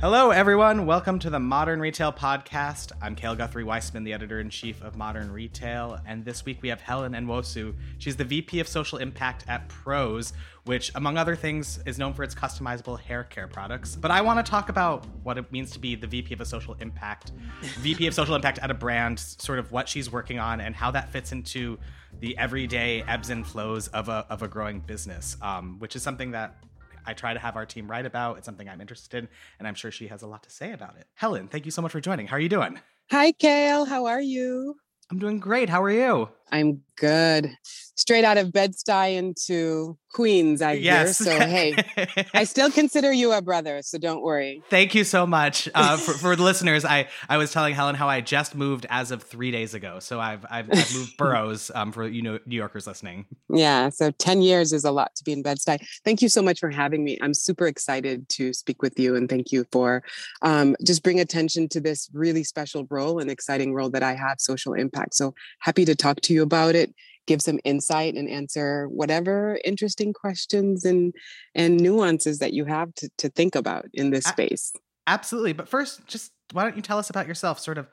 Hello, everyone. Welcome to the Modern Retail Podcast. I'm Cale Guthrie Weissman, the editor in chief of Modern Retail. And this week we have Helen Nwosu. She's the VP of Social Impact at Prose, which, among other things, is known for its customizable hair care products. But I want to talk about what it means to be the VP of a social impact, VP of social impact at a brand, sort of what she's working on and how that fits into the everyday ebbs and flows of a, of a growing business, um, which is something that I try to have our team write about. It's something I'm interested in, and I'm sure she has a lot to say about it. Helen, thank you so much for joining. How are you doing? Hi, Cale. How are you? I'm doing great. How are you? I'm good. Straight out of Bed-Stuy into Queens, I yes. hear. So hey, I still consider you a brother, so don't worry. Thank you so much uh, for, for the listeners. I I was telling Helen how I just moved as of three days ago, so I've I've, I've moved boroughs um, for you know New Yorkers listening. Yeah, so ten years is a lot to be in Bed-Stuy. Thank you so much for having me. I'm super excited to speak with you, and thank you for um, just bring attention to this really special role and exciting role that I have, social impact. So happy to talk to you about it give some insight and answer whatever interesting questions and and nuances that you have to, to think about in this space. Absolutely but first just why don't you tell us about yourself sort of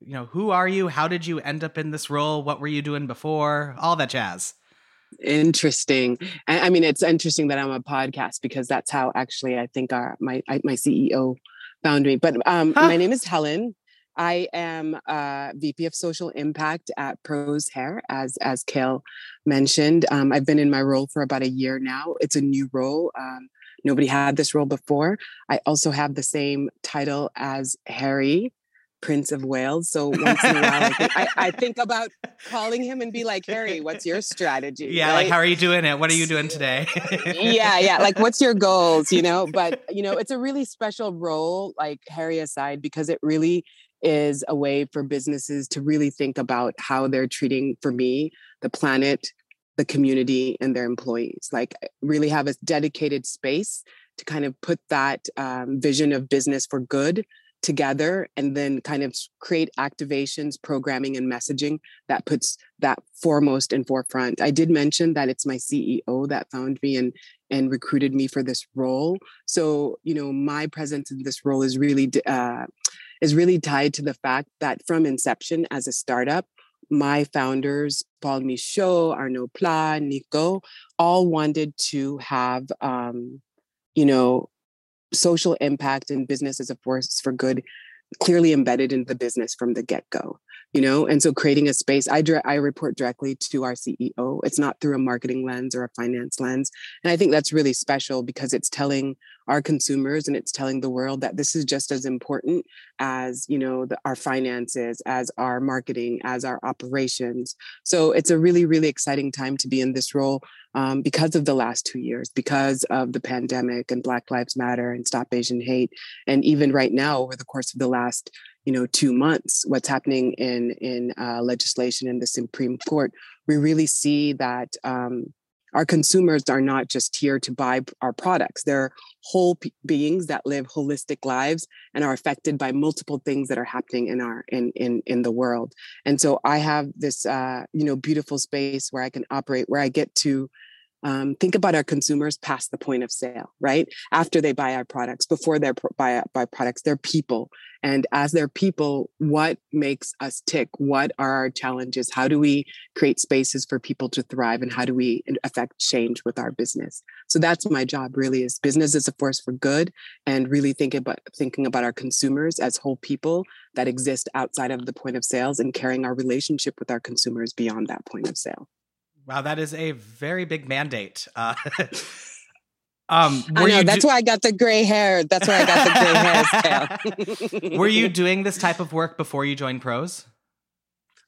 you know who are you? How did you end up in this role? What were you doing before? All that jazz. Interesting. I mean it's interesting that i'm a podcast because that's how actually i think our my my ceo found me but um huh. my name is helen I am uh, VP of Social Impact at Prose Hair, as as Cale mentioned. Um, I've been in my role for about a year now. It's a new role. Um, nobody had this role before. I also have the same title as Harry, Prince of Wales. So once in a while, I think, I, I think, about calling him and be like, Harry, what's your strategy? Yeah, right? like how are you doing it? What are you doing today? yeah, yeah. Like what's your goals? You know, but you know, it's a really special role, like Harry aside, because it really is a way for businesses to really think about how they're treating, for me, the planet, the community, and their employees. Like, really have a dedicated space to kind of put that um, vision of business for good together and then kind of create activations programming and messaging that puts that foremost and forefront i did mention that it's my ceo that found me and and recruited me for this role so you know my presence in this role is really uh, is really tied to the fact that from inception as a startup, my founders, Paul Michaux, Arnaud Plas, Nico, all wanted to have, um, you know, social impact and business as a force for good clearly embedded in the business from the get-go you know? And so creating a space i dire- i report directly to our ceo it's not through a marketing lens or a finance lens. And i think that's really special because it's telling our consumers and it's telling the world that this is just as important as you know the, our finances as our marketing as our operations. So it's a really really exciting time to be in this role um, because of the last two years because of the pandemic and black lives matter and stop asian hate. And even right now over the course of the last you know two months what's happening in in uh, legislation in the supreme court we really see that um, our consumers are not just here to buy our products. They're whole p- beings that live holistic lives and are affected by multiple things that are happening in our in in in the world. And so i have this uh, you know beautiful space where i can operate where i get to um, think about our consumers past the point of sale, right? After they buy our products, before they buy, buy products, they're people. And as they're people, what makes us tick? What are our challenges? How do we create spaces for people to thrive? And how do we affect change with our business? So that's my job really is business is a force for good and really thinking about thinking about our consumers as whole people that exist outside of the point of sales and carrying our relationship with our consumers beyond that point of sale. Wow, that is a very big mandate. Uh, um, I know, that's do- why I got the gray hair. That's why I got the gray hair. were you doing this type of work before you joined Prose?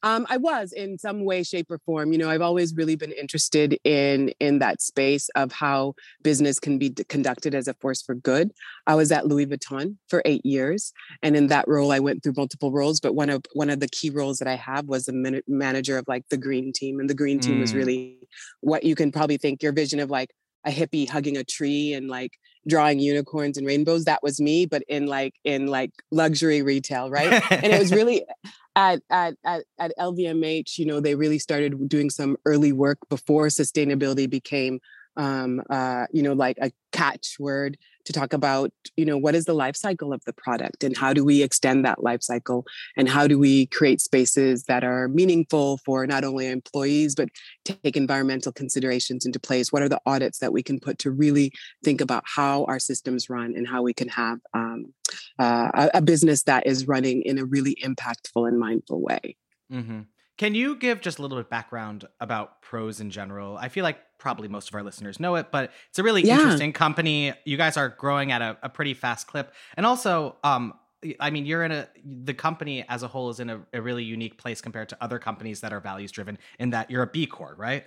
Um, I was in some way, shape, or form. You know, I've always really been interested in in that space of how business can be conducted as a force for good. I was at Louis Vuitton for eight years, and in that role, I went through multiple roles. But one of one of the key roles that I have was a man- manager of like the green team, and the green team mm. was really what you can probably think your vision of like a hippie hugging a tree and like drawing unicorns and rainbows that was me but in like in like luxury retail right and it was really at, at at at LVMH you know they really started doing some early work before sustainability became um, uh, you know, like a catchword to talk about, you know, what is the life cycle of the product and how do we extend that life cycle and how do we create spaces that are meaningful for not only employees but take environmental considerations into place. What are the audits that we can put to really think about how our systems run and how we can have um, uh, a, a, business that is running in a really impactful and mindful way. Mm-hmm. Can you give just a little bit of background about Prose in general? I feel like probably most of our listeners know it, but it's a really yeah. interesting company. You guys are growing at a, a pretty fast clip, and also, um, I mean, you're in a the company as a whole is in a, a really unique place compared to other companies that are values driven. In that you're a B Corp, right?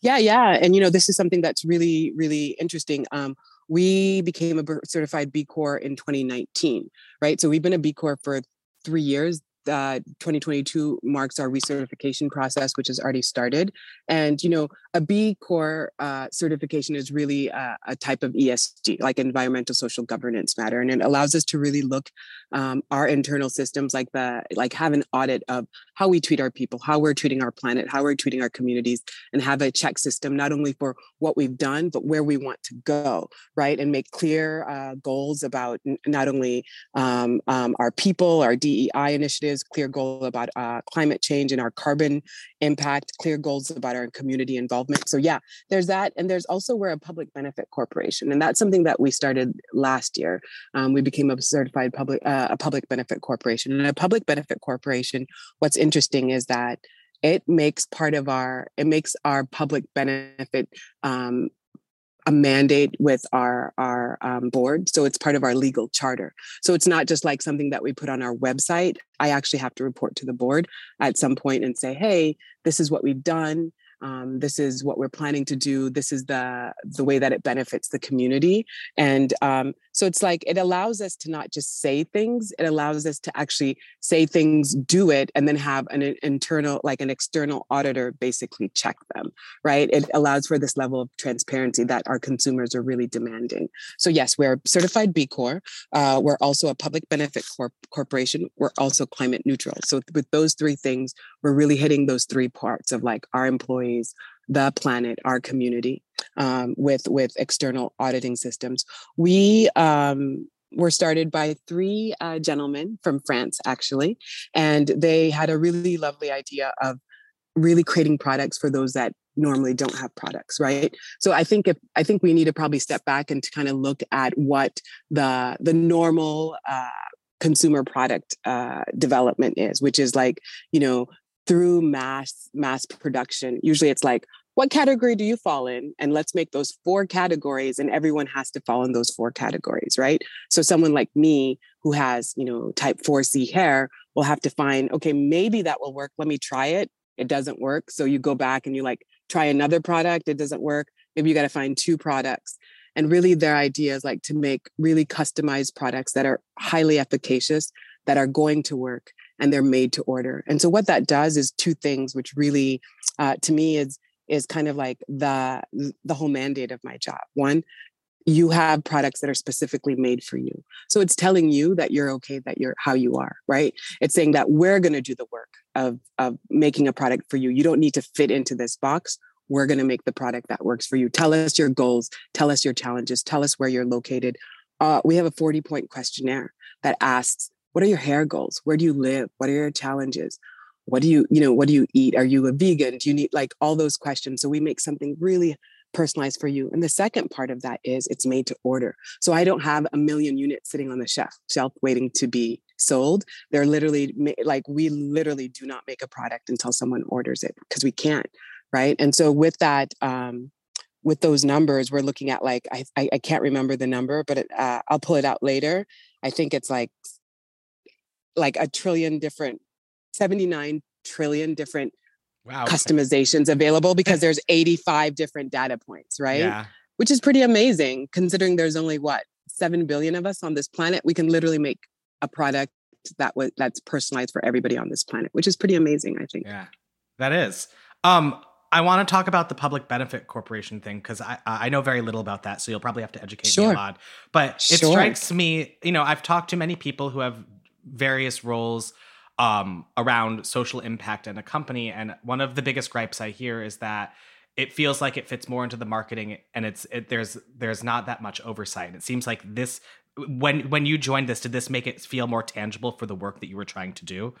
Yeah, yeah, and you know, this is something that's really, really interesting. Um, we became a certified B Corp in 2019, right? So we've been a B Corp for three years uh, 2022 marks our recertification process, which has already started. And, you know, a B Corp uh, certification is really a, a, type of ESG, like environmental social governance matter. And it allows us to really look um, our internal systems like the, like have an audit of how we treat our people, how we're treating our planet, how we're treating our communities, and have a check system, not only for what we've done, but where we want to go, right? And make clear uh, goals about n- not only um, um, our people, our DEI initiatives, clear goal about uh, climate change and our carbon impact, clear goals about our community involvement. So yeah, there's that, and there's also we're a public benefit corporation, and that's something that we started last year. Um, we became a certified public uh, a public benefit corporation, and a public benefit corporation. What's interesting is that it makes part of our it makes our public benefit um, a mandate with our our um, board so it's part of our legal charter. So it's not just like something that we put on our website. I actually have to report to the board at some point and say hey this is what we've done. Um, this is what we're planning to do. This is the the way that it benefits the community. And um, so it's like it allows us to not just say things it allows us to actually say things do it and then have an internal like an external auditor basically check them right? It allows for this level of transparency that our consumers are really demanding. So yes we're certified b corp uh, we're also a public benefit corp- corporation we're also climate neutral. So with those three things we're really hitting those three parts of like our employees the planet, our community, um, with with external auditing systems. We um, were started by three uh, gentlemen from France, actually, and they had a really lovely idea of really creating products for those that normally don't have products right so i think if i think we need to probably step back and to kind of look at what the the normal uh, consumer product uh, development is which is like you know through mass mass production usually it's like what category do you fall in? And let's make those four categories and everyone has to fall in those four categories right? So someone like me who has you know type 4c hair will have to find okay maybe that will work. Let me try it. It doesn't work. So you go back and you like try another product. It doesn't work. Maybe you got to find two products. And really their idea is like to make really customized products that are highly efficacious that are going to work and they're made to order. And so what that does is two things, which really, uh, to me, is is kind of like the the whole mandate of my job. One, you have products that are specifically made for you. So it's telling you that you're okay, that you're how you are, right? It's saying that we're going to do the work of of making a product for you. You don't need to fit into this box. We're going to make the product that works for you. Tell us your goals. Tell us your challenges. Tell us where you're located. Uh, we have a 40 point questionnaire that asks what are your hair goals where do you live what are your challenges what do you you know what do you eat? Are you a vegan? Do you need like all those questions. So we make something really personalized for you. And the second part of that is it's made to order. So i don't have a million units sitting on the shelf shelf waiting to be sold. They're literally like we literally do not make a product until someone orders it because we can't right? And so with that um with those numbers we're looking at like i i, can't remember the number but it, uh, i'll pull it out later. I think it's like like a trillion different 79 trillion different wow. customizations available because there's 85 different data points right yeah. which is pretty amazing considering there's only what 7 billion of us on this planet we can literally make a product that was that's personalized for everybody on this planet which is pretty amazing i think yeah that is um I want to talk about the public benefit corporation thing because I I know very little about that, so you'll probably have to educate sure. me a lot. But it sure. strikes me, you know, I've talked to many people who have various roles um, around social impact in a company. And one of the biggest gripes I hear is that it feels like it fits more into the marketing and it's it, there's there's not that much oversight it seems like this when when you joined this did this make it feel more tangible for the work that you were trying to do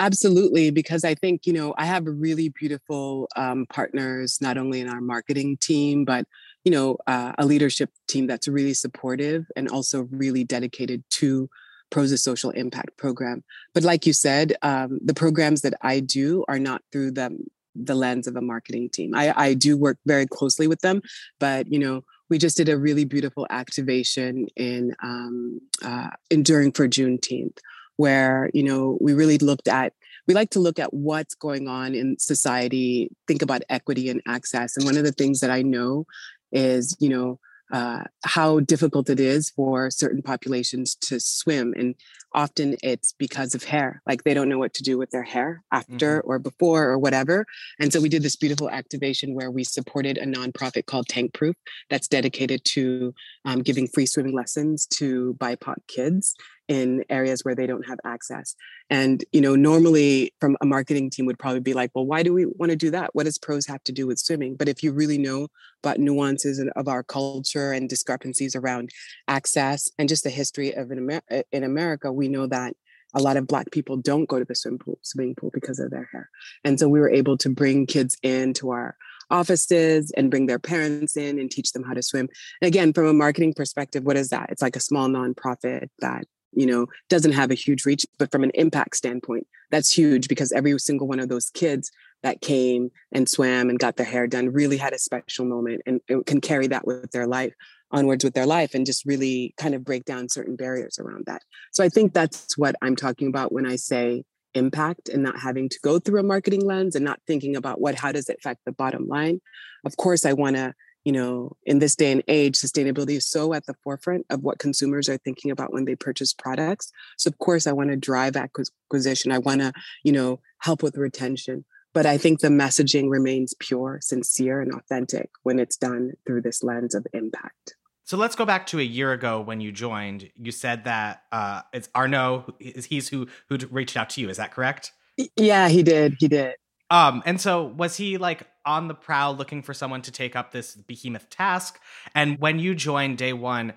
absolutely because i think you know i have really beautiful um, partners not only in our marketing team but you know uh, a leadership team that's really supportive and also really dedicated to Prose's social impact program. But like you said um, the programs that i do are not through the the lens of a marketing team. I i do work very closely with them but you know we just did a really beautiful activation in um, uh, enduring for Juneteenth, where you know we really looked at we like to look at what's going on in society, think about equity and access, and one of the things that I know is you know uh, how difficult it is for certain populations to swim. And often it's because of hair, like they don't know what to do with their hair after mm-hmm. or before or whatever. And so we did this beautiful activation where we supported a nonprofit called Tankproof that's dedicated to um, giving free swimming lessons to BIPOC kids in areas where they don't have access. And, you know, normally from a marketing team would probably be like, well, why do we want to do that? What does Prose have to do with swimming? But if you really know about nuances of our culture and discrepancies around access and just the history of in, Amer- uh, in America, we know that a lot of black people don't go to the swim pool, swimming pool because of their hair. And so we were able to bring kids into our offices and bring their parents in and teach them how to swim. And again, from a marketing perspective, what is that? It's like a small nonprofit that you know doesn't have a huge reach but from an impact standpoint that's huge because every single one of those kids that came and swam and got their hair done really had a special moment and, can carry that with their life onwards with their life and just really kind of break down certain barriers around that. So i think that's what i'm talking about when i say impact and not having to go through a marketing lens and not thinking about what how does it affect the bottom line? Of course i want to you know, in this day and age, sustainability is so at the forefront of what consumers are thinking about when they purchase products. So, of course, I want to drive acquisition. I want to, you know, help with retention. But I think the messaging remains pure, sincere, and authentic when it's done through this lens of impact. So let's go back to a year ago when you joined. You said that uh, it's Arnaud is He's who who reached out to you. Is that correct? Yeah, he did. He did. Um, and so was he like on the prowl looking for someone to take up this behemoth task? And when you joined day one,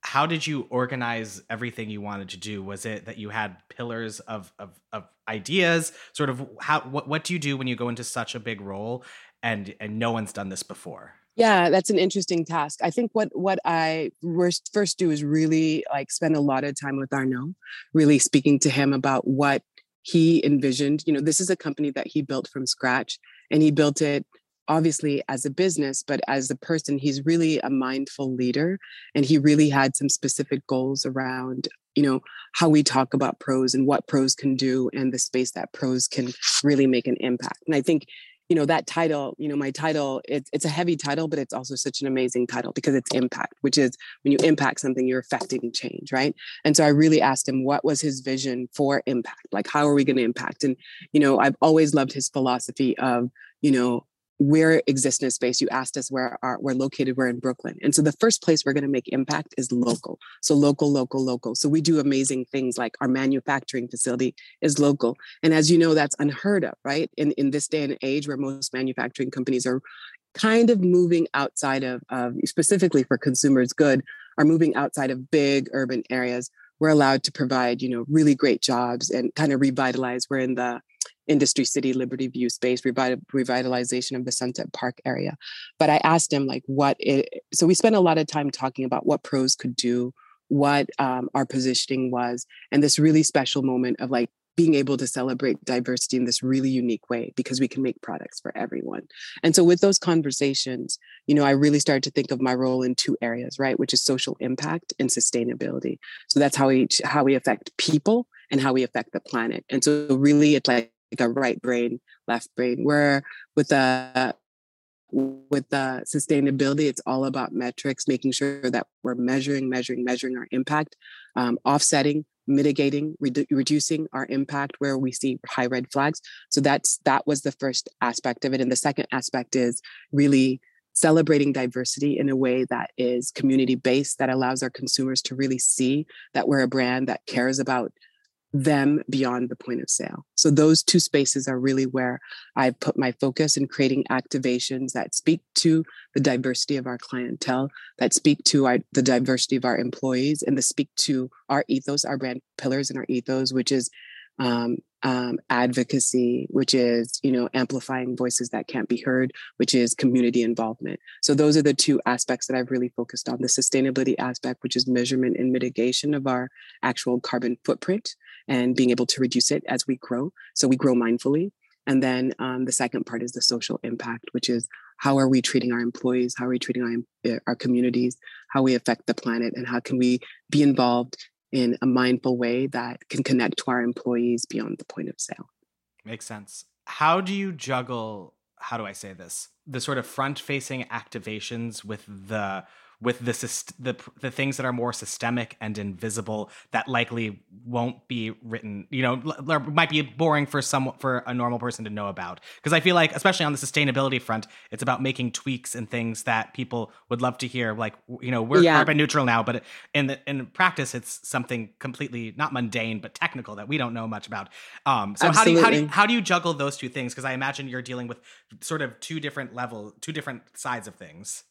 how did you organize everything you wanted to do? Was it that you had pillars of of, of ideas? Sort of how what what do you do when you go into such a big role and and no one's done this before? Yeah, that's an interesting task. I think what what I first first do is really like spend a lot of time with Arnaud, really speaking to him about what he envisioned you know this is a company that he built from scratch and he built it obviously as a business but as a person he's really a mindful leader and he really had some specific goals around you know how we talk about Prose and what Prose can do and the space that Prose can really make an impact. And i think you know that title you know my title it's, it's a heavy title but it's also such an amazing title because it's impact which is when you impact something you're affecting change right? And so i really asked him what was his vision for impact? Like how are we going to impact? And you know i've always loved his philosophy of you know we're a space. You asked us where are we're located. We're in Brooklyn, and so the first place we're going to make impact is local. So local, local, local. So we do amazing things like our manufacturing facility is local, and as you know, that's unheard of, right? In in this day and age where most manufacturing companies are kind of moving outside of, of specifically for consumers good are moving outside of big urban areas we're allowed to provide you know really great jobs and kind of revitalize we're in the industry city liberty view space revitalization of the sunset park area but i asked him like what it so we spent a lot of time talking about what Prose could do what um, our positioning was and this really special moment of like being able to celebrate diversity in this really unique way because we can make products for everyone. And so with those conversations, you know, I really started to think of my role in two areas, right, which is social impact and sustainability. So that's how we how we affect people and how we affect the planet. And so really it's like a right brain, left brain. Where with the with the sustainability, it's all about metrics, making sure that we're measuring, measuring, measuring our impact, um, offsetting, mitigating, redu- reducing our impact where we see high red flags. So that's that was the first aspect of it, and the second aspect is really celebrating diversity in a way that is community based that allows our consumers to really see that we're a brand that cares about them beyond the point of sale. So those two spaces are really where I put my focus in creating activations that speak to the diversity of our clientele, that speak to our, the diversity of our employees, and that speak to our ethos, our brand pillars, and our ethos, which is um, um, advocacy, which is you know amplifying voices that can't be heard, which is community involvement. So those are the two aspects that I've really focused on: the sustainability aspect, which is measurement and mitigation of our actual carbon footprint, and being able to reduce it as we grow. So we grow mindfully, and then um, the second part is the social impact, which is how are we treating our employees, how are we treating our eh, our communities, how we affect the planet, and how can we be involved in a mindful way that can connect to our employees beyond the point of sale. Makes sense. How do you juggle, how do I say this? The sort of front facing activations with the with the, the the things that are more systemic and invisible that likely won't be written you know might be boring for some for a normal person to know about. Because i feel like especially on the sustainability front it's about making tweaks and things that people would love to hear like you know we're yeah. carbon neutral now but in the in practice it's something completely not mundane but technical that we don't know much about. Um so how do you how do you how do you juggle those two things? Because i imagine you're dealing with sort of two different level two different sides of things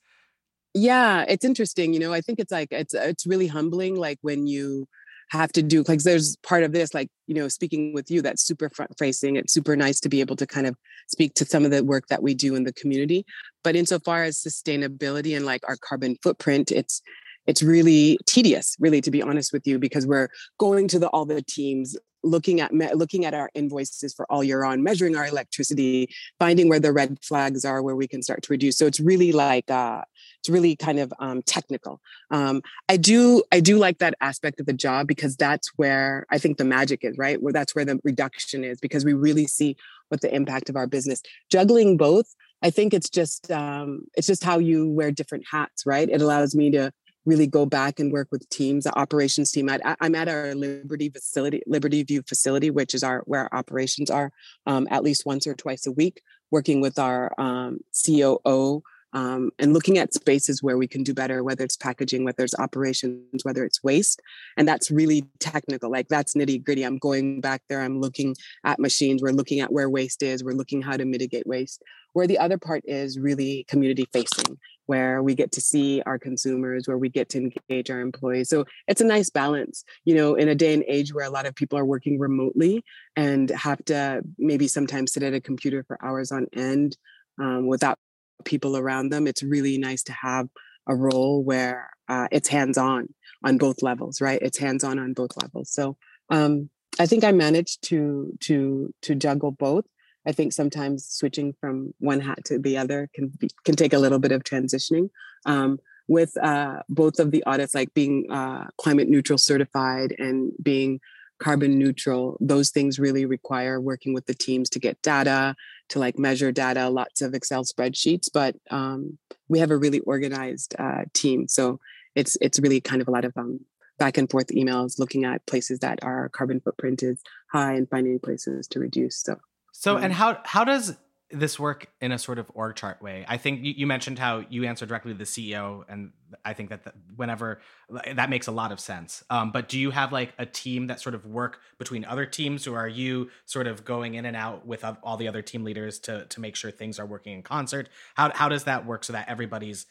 yeah it's interesting you know i think it's like it's it's really humbling like when you have to do like there's part of this like you know speaking with you that's super front facing it's super nice to be able to kind of speak to some of the work that we do in the community but insofar as sustainability and like our carbon footprint it's it's really tedious really to be honest with you because we're going to the all the teams looking at looking at our invoices for all year on measuring our electricity finding where the red flags are where we can start to reduce so it's really like uh it's really kind of um, technical. Um, i do i do like that aspect of the job because that's where i think the magic is right? Where that's where the reduction is because we really see what the impact of our business. Juggling both i think it's just um, it's just how you wear different hats right? It allows me to really go back and work with teams, the operations team. At, I'm at our Liberty facility, Liberty View facility, which is our where our operations are, um, at least once or twice a week, working with our um, COO um, and looking at spaces where we can do better, whether it's packaging, whether it's operations, whether it's waste. And that's really technical. Like that's nitty gritty. I'm going back there. I'm looking at machines. We're looking at where waste is. We're looking how to mitigate waste. Where the other part is really community facing, where we get to see our consumers, where we get to engage our employees. So it's a nice balance, you know, in a day and age where a lot of people are working remotely and have to maybe sometimes sit at a computer for hours on end um, without people around them, it's really nice to have a role where uh, it's hands on on both levels, right? It's hands on on both levels. So um, I think I managed to to to juggle both. I think sometimes switching from one hat to the other can be, can take a little bit of transitioning. Um, with uh, both of the audits, like being uh, climate neutral certified and being carbon neutral, those things really require working with the teams to get data to like measure data, lots of Excel spreadsheets, but um, we have a really organized uh, team. So it's it's really kind of a lot of um, back and forth emails, looking at places that our carbon footprint is high and finding places to reduce. So so um, and how how does this work in a sort of org chart way. I think you, you, mentioned how you answer directly to the CEO, and I think that the, whenever that makes a lot of sense. Um, but do you have like a team that sort of work between other teams, or are you sort of going in and out with all the other team leaders to to make sure things are working in concert? How how does that work so that everybody's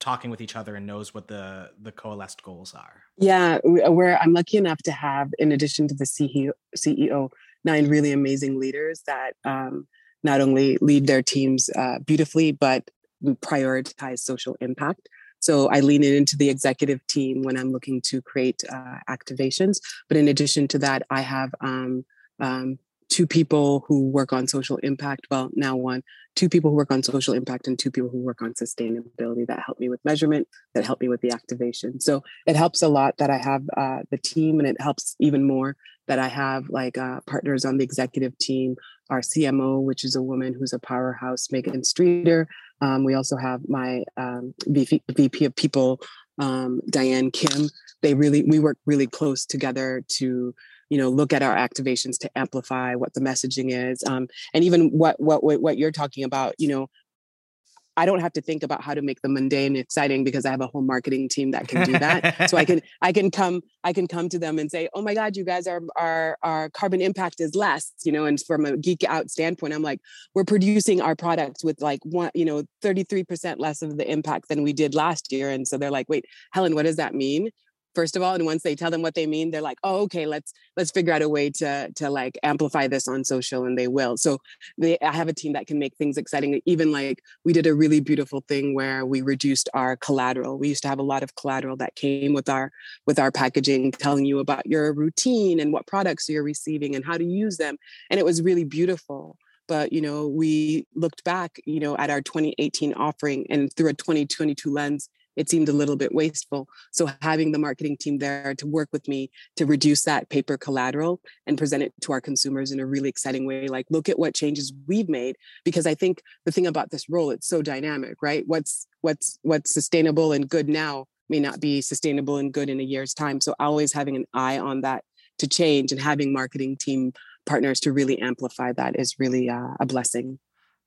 talking with each other and knows what the the coalesced goals are? Yeah, where I'm lucky enough to have, in addition to the CEO, CEO nine really amazing leaders that. Um, not only lead their teams uh, beautifully, but prioritize social impact. So I lean into the executive team when I'm looking to create uh, activations. But in addition to that, I have um, um, two people who work on social impact. Well, now one, two people who work on social impact and two people who work on sustainability that help me with measurement, that help me with the activation. So it helps a lot that I have uh, the team, and it helps even more that I have like uh, partners on the executive team our CMO, which is a woman who's a powerhouse, Megan Streeter. Um, we also have my um, VP, VP, of People, um, Diane Kim. They really, we work really close together to, you know, look at our activations to amplify what the messaging is, um, and even what what what you're talking about. You know, I don't have to think about how to make the mundane exciting because I have a whole marketing team that can do that. so I can I can come I can come to them and say, "Oh my God, you guys are our our carbon impact is less," you know. And from a geek out standpoint, I'm like, we're producing our products with like one, you know, 33 percent less of the impact than we did last year. And so they're like, "Wait, Helen, what does that mean?" First of all and once they tell them what they mean they're like oh okay let's let's figure out a way to to like amplify this on social and they will. So they i have a team that can make things exciting even like we did a really beautiful thing where we reduced our collateral. We used to have a lot of collateral that came with our with our packaging telling you about your routine and what products you're receiving and how to use them and it was really beautiful. But you know we looked back you know at our 2018 offering and through a 2022 lens it seemed a little bit wasteful. So having the marketing team there to work with me to reduce that paper collateral and present it to our consumers in a really exciting way, like look at what changes we've made. Because I think the thing about this role, it's so dynamic, right? What's what's what's sustainable and good now may not be sustainable and good in a year's time. So always having an eye on that to change and having marketing team partners to really amplify that is really uh, a blessing.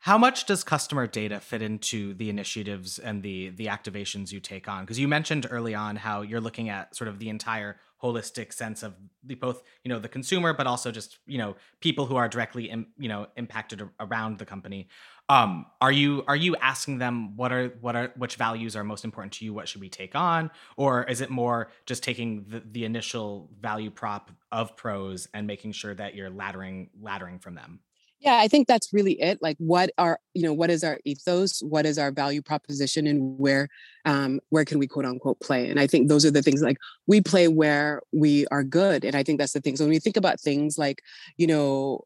How much does customer data fit into the initiatives and the the activations you take on? Because you mentioned early on how you're looking at sort of the entire holistic sense of the both you know the consumer but also just you know people who are directly Im, you know impacted around the company. Um are you are you asking them what are what are which values are most important to you? What should we take on? Or is it more just taking the, the initial value prop of Prose and making sure that you're laddering laddering from them yeah i think that's really it like what are you know what is our ethos what is our value proposition and where um where can we quote unquote play? And i think those are the things like we play where we are good and i think that's the thing. So when we think about things like you know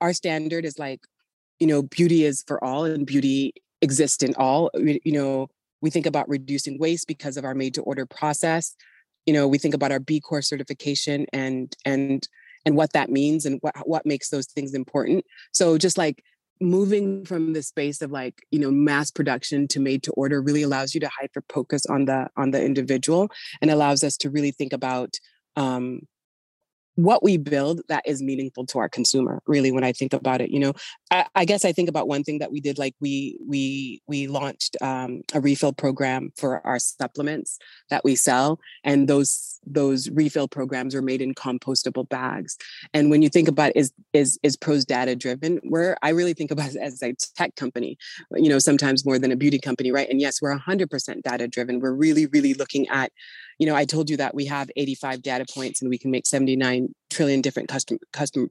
our standard is like you know beauty is for all and beauty exists in all you know we think about reducing waste because of our made to order process. You know we think about our b corp certification and and and what that means and what what makes those things important. So just like moving from the space of like you know mass production to made to order really allows you to hyper focus on the on the individual and allows us to really think about um, what we build that is meaningful to our consumer really when i think about it you know? I, I guess i think about one thing that we did like we we we launched um, a refill program for our supplements that we sell and those those refill programs are made in compostable bags. And when you think about is is is Prose data driven where i really think about as a tech company you know sometimes more than a beauty company right? And yes we're 100% data driven. We're really really looking at you know, I told you that we have 85 data points and we can make 79 trillion different custom custom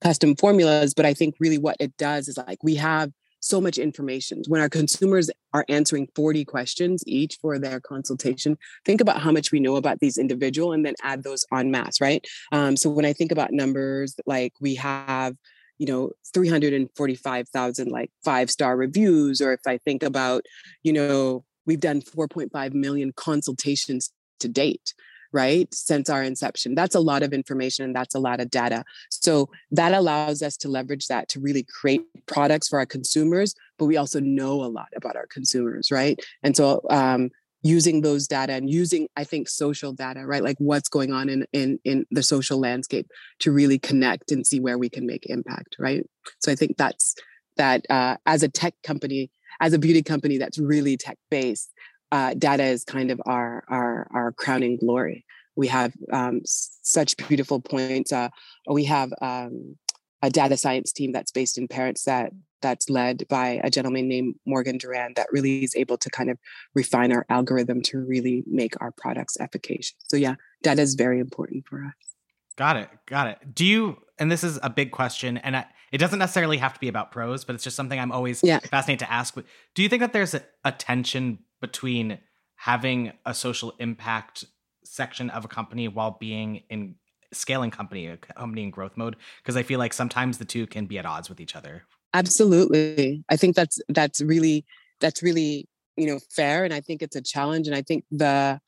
custom formulas. But I think really what it does is like we have so much information. When our consumers are answering 40 questions each for their consultation, think about how much we know about these individual and then add those en masse, right? Um, so when I think about numbers, like we have, you know, 345,000 like five star reviews, or if I think about, you know, we've done 4.5 million consultations to date right since our inception. That's a lot of information and that's a lot of data. So that allows us to leverage that to really create products for our consumers but we also know a lot about our consumers right? And so um, using those data and using i think social data right like what's going on in in in the social landscape to really connect and see where we can make impact right? So i think that's that uh, as a tech company as a beauty company that's really tech based uh, data is kind of our our our crowning glory. We have um, such beautiful points. Uh, we have um, a data science team that's based in Paris that that's led by a gentleman named Morgan Duran that really is able to kind of refine our algorithm to really make our products efficacious. So yeah, data is very important for us. Got it. Got it. Do you and this is a big question and I, it doesn't necessarily have to be about Prose, but it's just something I'm always yeah. fascinated to ask. Do you think that there's a, a tension between having a social impact section of a company while being in scaling company a company in growth mode because i feel like sometimes the two can be at odds with each other. Absolutely. I think that's that's really that's really you know fair and i think it's a challenge and i think the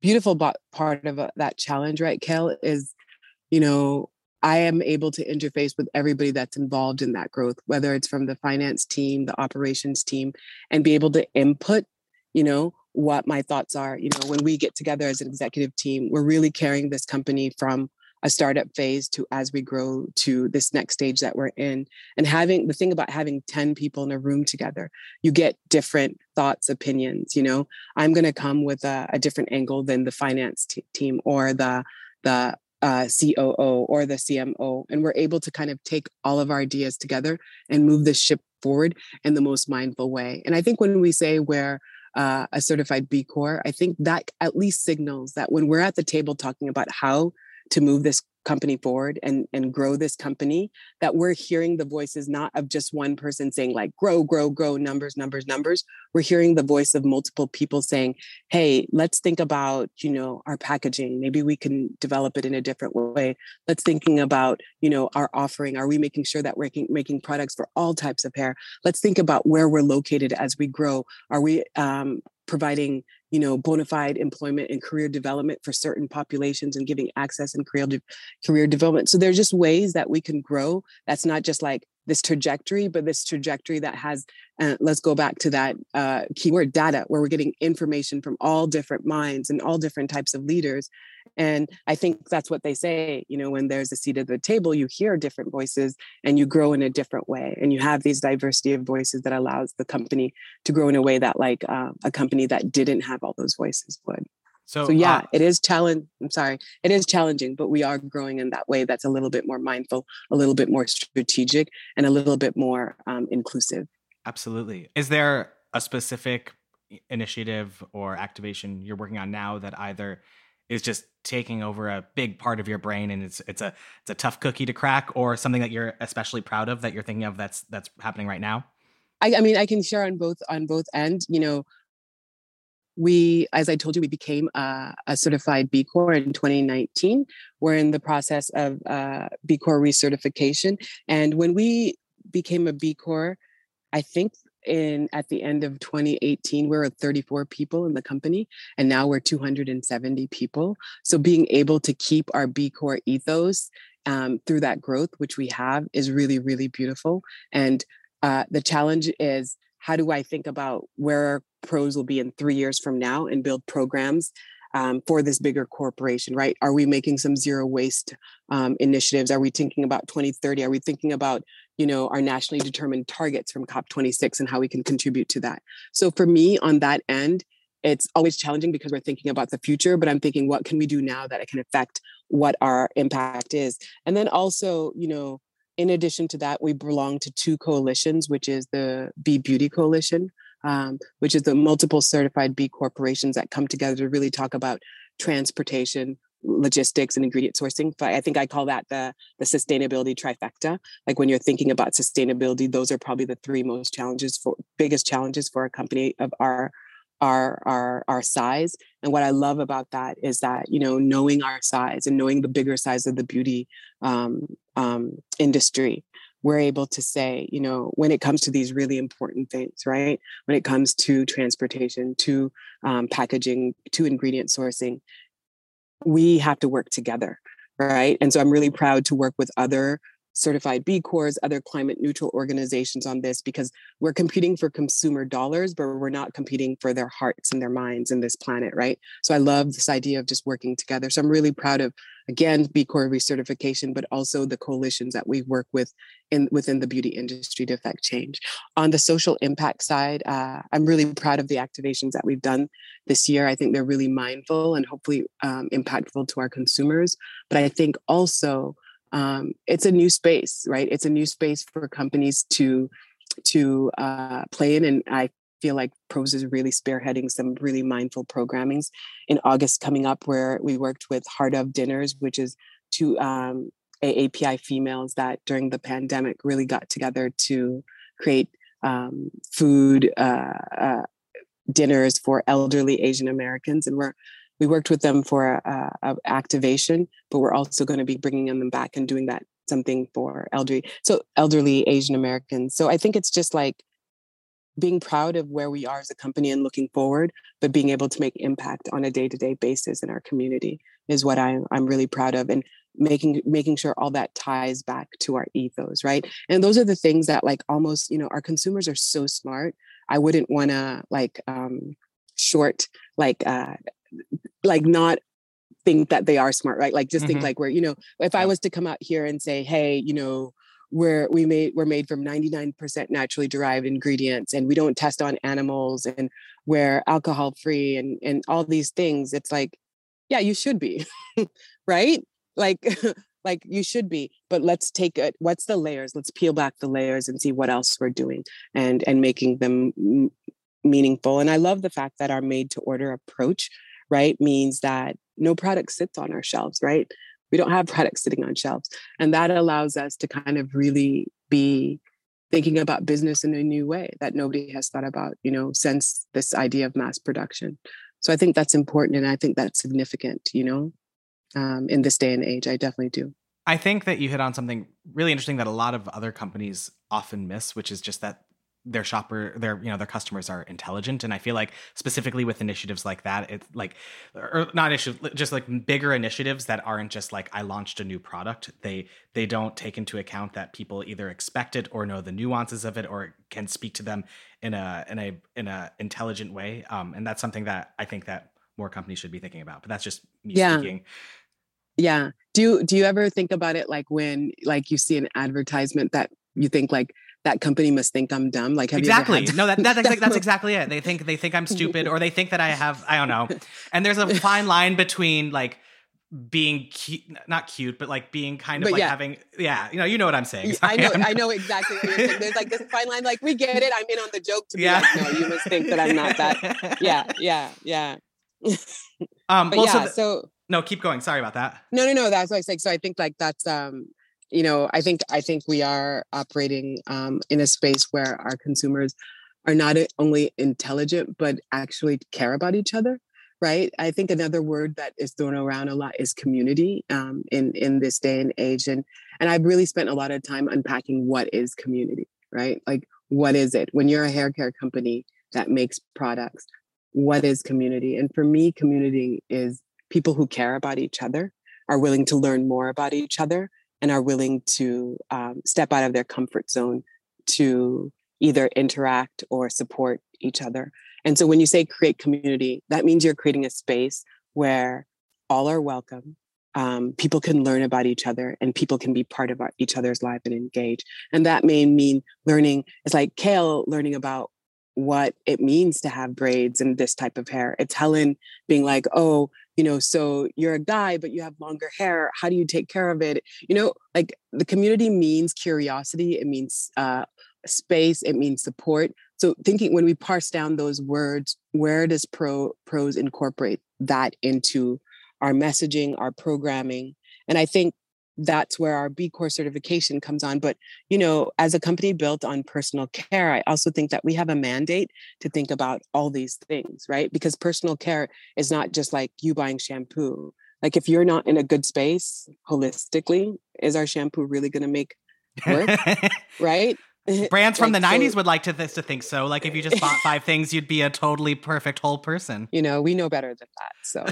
beautiful part of uh, that challenge right Cale is you know i am able to interface with everybody that's involved in that growth whether it's from the finance team the operations team and be able to input you know what my thoughts are you know when we get together as an executive team we're really carrying this company from a startup phase to as we grow to this next stage that we're in and having the thing about having 10 people in a room together you get different thoughts opinions you know i'm going to come with a, a, different angle than the finance t- team or the the uh, COO or the CMO, and we're able to kind of take all of our ideas together and move the ship forward in the most mindful way. And I think when we say we're uh, a certified B Corp, I think that at least signals that when we're at the table talking about how to move this company forward and and grow this company that we're hearing the voices not of just one person saying like grow grow grow numbers numbers numbers. We're hearing the voice of multiple people saying hey let's think about you know our packaging. Maybe we can develop it in a different way. Let's thinking about you know our offering. Are we making sure that we're making, making products for all types of hair? Let's think about where we're located as we grow. Are we um, providing you know bona fide employment and career development for certain populations and giving access and career de- career development. So there's just ways that we can grow that's not just like this trajectory but this trajectory that has uh, let's go back to that uh, keyword data where we're getting information from all different minds and all different types of leaders and I think that's what they say, you know, when there's a seat at the table, you hear different voices and you grow in a different way. And you have these diversity of voices that allows the company to grow in a way that like uh, a company that didn't have all those voices would. So, so yeah, uh, it is challenge. I'm sorry, it is challenging, but we are growing in that way. That's a little bit more mindful, a little bit more strategic, and a little bit more um, inclusive. Absolutely. Is there a specific initiative or activation you're working on now that either is just taking over a big part of your brain and it's it's a it's a tough cookie to crack or something that you're especially proud of that you're thinking of that's that's happening right now? I, I mean i can share on both on both ends you know we as i told you we became a, a certified b corp in 2019 we're in the process of uh, b corp recertification. And when we became a b corp i think in at the end of 2018 we were 34 people in the company and now we're 270 people. So being able to keep our b corp ethos um, through that growth which we have is really really beautiful. And uh, the challenge is how do i think about where our Prose will be in three years from now and build programs um, for this bigger corporation, right? Are we making some zero waste um, initiatives? Are we thinking about 2030? Are we thinking about you know, our nationally determined targets from COP26 and how we can contribute to that. So for me on that end, it's always challenging because we're thinking about the future, but I'm thinking, what can we do now that it can affect what our impact is? And then also, you know, in addition to that, we belong to two coalitions, which is the B Beauty Coalition, um, which is the multiple certified B corporations that come together to really talk about transportation, logistics and ingredient sourcing. But I think I call that the the sustainability trifecta. Like when you're thinking about sustainability, those are probably the three most challenges for biggest challenges for a company of our our our our size. And what I love about that is that you know knowing our size and knowing the bigger size of the beauty um, um, industry, we're able to say, you know, when it comes to these really important things, right? When it comes to transportation, to um, packaging, to ingredient sourcing, we have to work together right and so i'm really proud to work with other certified B Corps, other climate neutral organizations on this because we're competing for consumer dollars, but we're not competing for their hearts and their minds in this planet, right? So I love this idea of just working together. So I'm really proud of again B Corp recertification, but also the coalitions that we work with in within the beauty industry to affect change. On the social impact side, uh, I'm really proud of the activations that we've done this year. I think they're really mindful and hopefully um, impactful to our consumers. But I think also um, it's a new space, right? It's a new space for companies to to uh, play in, and I feel like Prose is really spearheading some really mindful programmings in August coming up, where we worked with Heart of Dinners, which is two um, AAPI females that during the pandemic really got together to create um, food uh, uh, dinners for elderly Asian Americans, and we're we worked with them for a, a activation, but we're also going to be bringing them back and doing that something for elderly, so elderly Asian Americans. So I think it's just like being proud of where we are as a company and looking forward, but being able to make impact on a day to day basis in our community is what I'm, I'm really proud of, and making making sure all that ties back to our ethos, right? And those are the things that like almost you know our consumers are so smart. I wouldn't want to like um, short like uh, like not think that they are smart, right? Like just mm-hmm. think like we're, you know, if I was to come out here and say, hey, you know, we're we made we're made from 99% naturally derived ingredients and we don't test on animals and we're alcohol free and and all these things, it's like, yeah, you should be, right? Like like you should be but let's take it what's the layers let's peel back the layers and see what else we're doing and and making them meaningful and i love the fact that our made to order approach right means that no product sits on our shelves, right? We don't have products sitting on shelves. And that allows us to kind of really be thinking about business in a new way that nobody has thought about, you know, since this idea of mass production. So I think that's important and I think that's significant, you know, um, in this day and age. I definitely do. I think that you hit on something really interesting that a lot of other companies often miss, which is just that their shopper their you know their customers are intelligent. And i feel like specifically with initiatives like that it's like or not issues just like bigger initiatives that aren't just like i launched a new product. They they don't take into account that people either expect it or know the nuances of it or can speak to them in a in a in a intelligent way. Um and that's something that i think that more companies should be thinking about but that's just me yeah. speaking. Yeah. Do you do you ever think about it like when like you see an advertisement that you think like that company must think I'm dumb. Like, have exactly. no, that, that, that's, that's exactly it. They think they think I'm stupid, or they think that I have I don't know. And there's a fine line between like being cute, not cute, but like being kind of but like yeah. having, yeah, you know, you know what I'm saying. I know, I'm, I know exactly what you're saying. There's like this fine line, like we get it. I'm in on the joke. To yeah, like, no, you must think that I'm not that. Yeah, yeah, yeah. um, well, yeah, so, so no, keep going. Sorry about that. No, no, no. That's what I was like. So I think like that's um you know i think i think we are operating um, in a space where our consumers are not only intelligent but actually care about each other right? I think another word that is thrown around a lot is community um, in in this day and age and and i've really spent a lot of time unpacking what is community right? Like what is it? When you're a hair care company that makes products what is community? And for me community is people who care about each other are willing to learn more about each other and are willing to um, step out of their comfort zone to either interact or support each other. And so when you say create community, that means you're creating a space where all are welcome. Um, people can learn about each other and people can be part of our, each other's life and engage. And that may mean learning, it's like Cale learning about what it means to have braids and this type of hair. It's Helen being like, oh, you know, so you're a guy, but you have longer hair. How do you take care of it? You know, like the community means curiosity, it means uh, space, it means support. So thinking when we parse down those words, where does pro Prose incorporate that into our messaging, our programming? And I think that's where our B Corp certification comes on. But, you know, as a company built on personal care, I also think that we have a mandate to think about all these things, right? Because personal care is not just like you buying shampoo. Like if you're not in a good space holistically, is our shampoo really going to make work? right? Brands from like, the 90s so, would like to, this, to think so. Like if you just bought five things, you'd be a totally perfect whole person. You know, we know better than that. So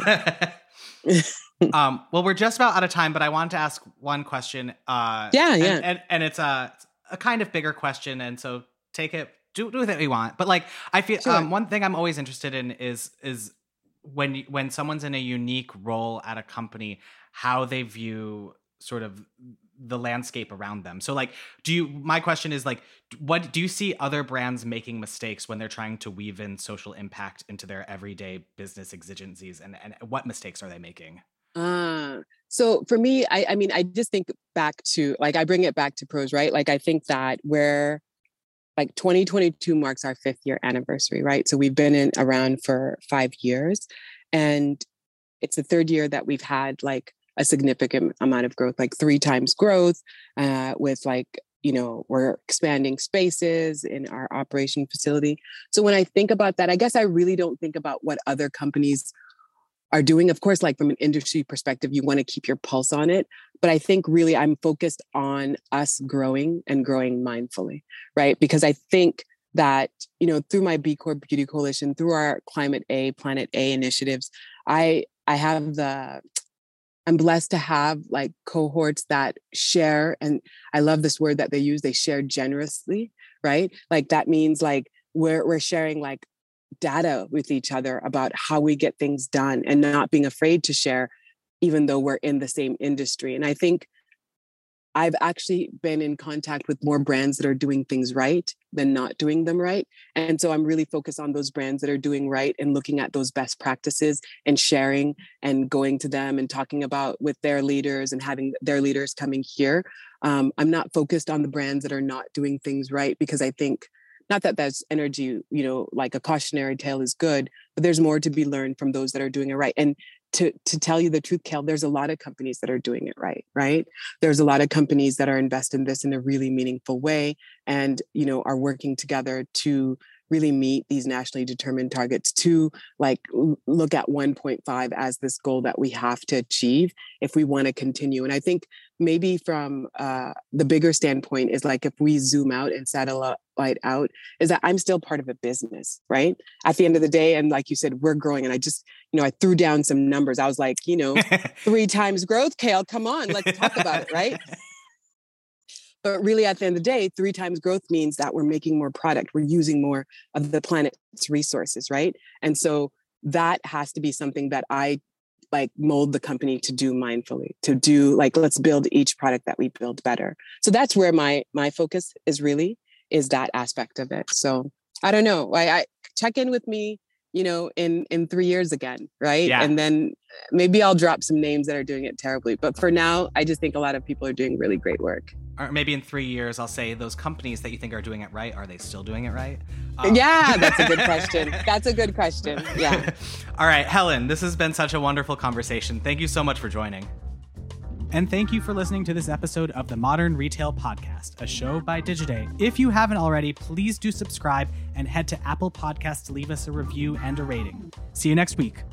um, well, we're just about out of time, but I wanted to ask one question. Uh, yeah, yeah, and, and, and it's a a kind of bigger question, and so take it do, do with it we want. But like, I feel sure. um, one thing I'm always interested in is is when when someone's in a unique role at a company, how they view sort of the landscape around them. So like do you my question is like what do you see other brands making mistakes when they're trying to weave in social impact into their everyday business exigencies and and what mistakes are they making? Uh, so for me, I, I mean, I just think back to like I bring it back to prose, right? Like I think that where like 2022 marks our fifth year anniversary, right? So we've been in around for five years, and it's the third year that we've had like a significant amount of growth, like three times growth, uh, with like you know we're expanding spaces in our operation facility. So when I think about that, I guess I really don't think about what other companies are doing. Of course, like from an industry perspective, you want to keep your pulse on it. But I think really I'm focused on us growing and growing mindfully, right? Because I think that, you know, through my B Corp Beauty Coalition, through our Climate A, Planet A initiatives, I I have the I'm blessed to have like cohorts that share, and I love this word that they use, they share generously, right? Like that means like we're we're sharing like data with each other about how we get things done and not being afraid to share even though we're in the same industry. And I think I've actually been in contact with more brands that are doing things right than not doing them right. And so I'm really focused on those brands that are doing right and looking at those best practices and sharing and going to them and talking about with their leaders and having their leaders coming here. Um, I'm not focused on the brands that are not doing things right because I think not that that's energy you know like a cautionary tale is good but there's more to be learned from those that are doing it right and to to tell you the truth, Cale, there's a lot of companies that are doing it right, right? There's a lot of companies that are investing in this in a really meaningful way and you know are working together to really meet these nationally determined targets to like look at 1.5 as this goal that we have to achieve if we want to continue. And i think maybe from uh, the bigger standpoint is like if we zoom out and satellite out is that i'm still part of a business right? At the end of the day and like you said we're growing and i just you know i threw down some numbers. I was like you know three times growth Cale come on let's talk about it right but really, at the end of the day, three times growth means that we're making more product, we're using more of the planet's resources, right? And so that has to be something that I like mold the company to do mindfully to do like let's build each product that we build better so that's where my my focus is really is that aspect of it so i don't know i, I check in with me you know in in three years again right yeah. and then maybe i'll drop some names that are doing it terribly but for now i just think a lot of people are doing really great work or maybe in three years i'll say those companies that you think are doing it right are they still doing it right um. yeah that's a good question that's a good question yeah all right helen this has been such a wonderful conversation thank you so much for joining and thank you for listening to this episode of the Modern Retail Podcast, a show by Digiday. If you haven't already, please do subscribe and head to Apple Podcasts to leave us a review and a rating. See you next week.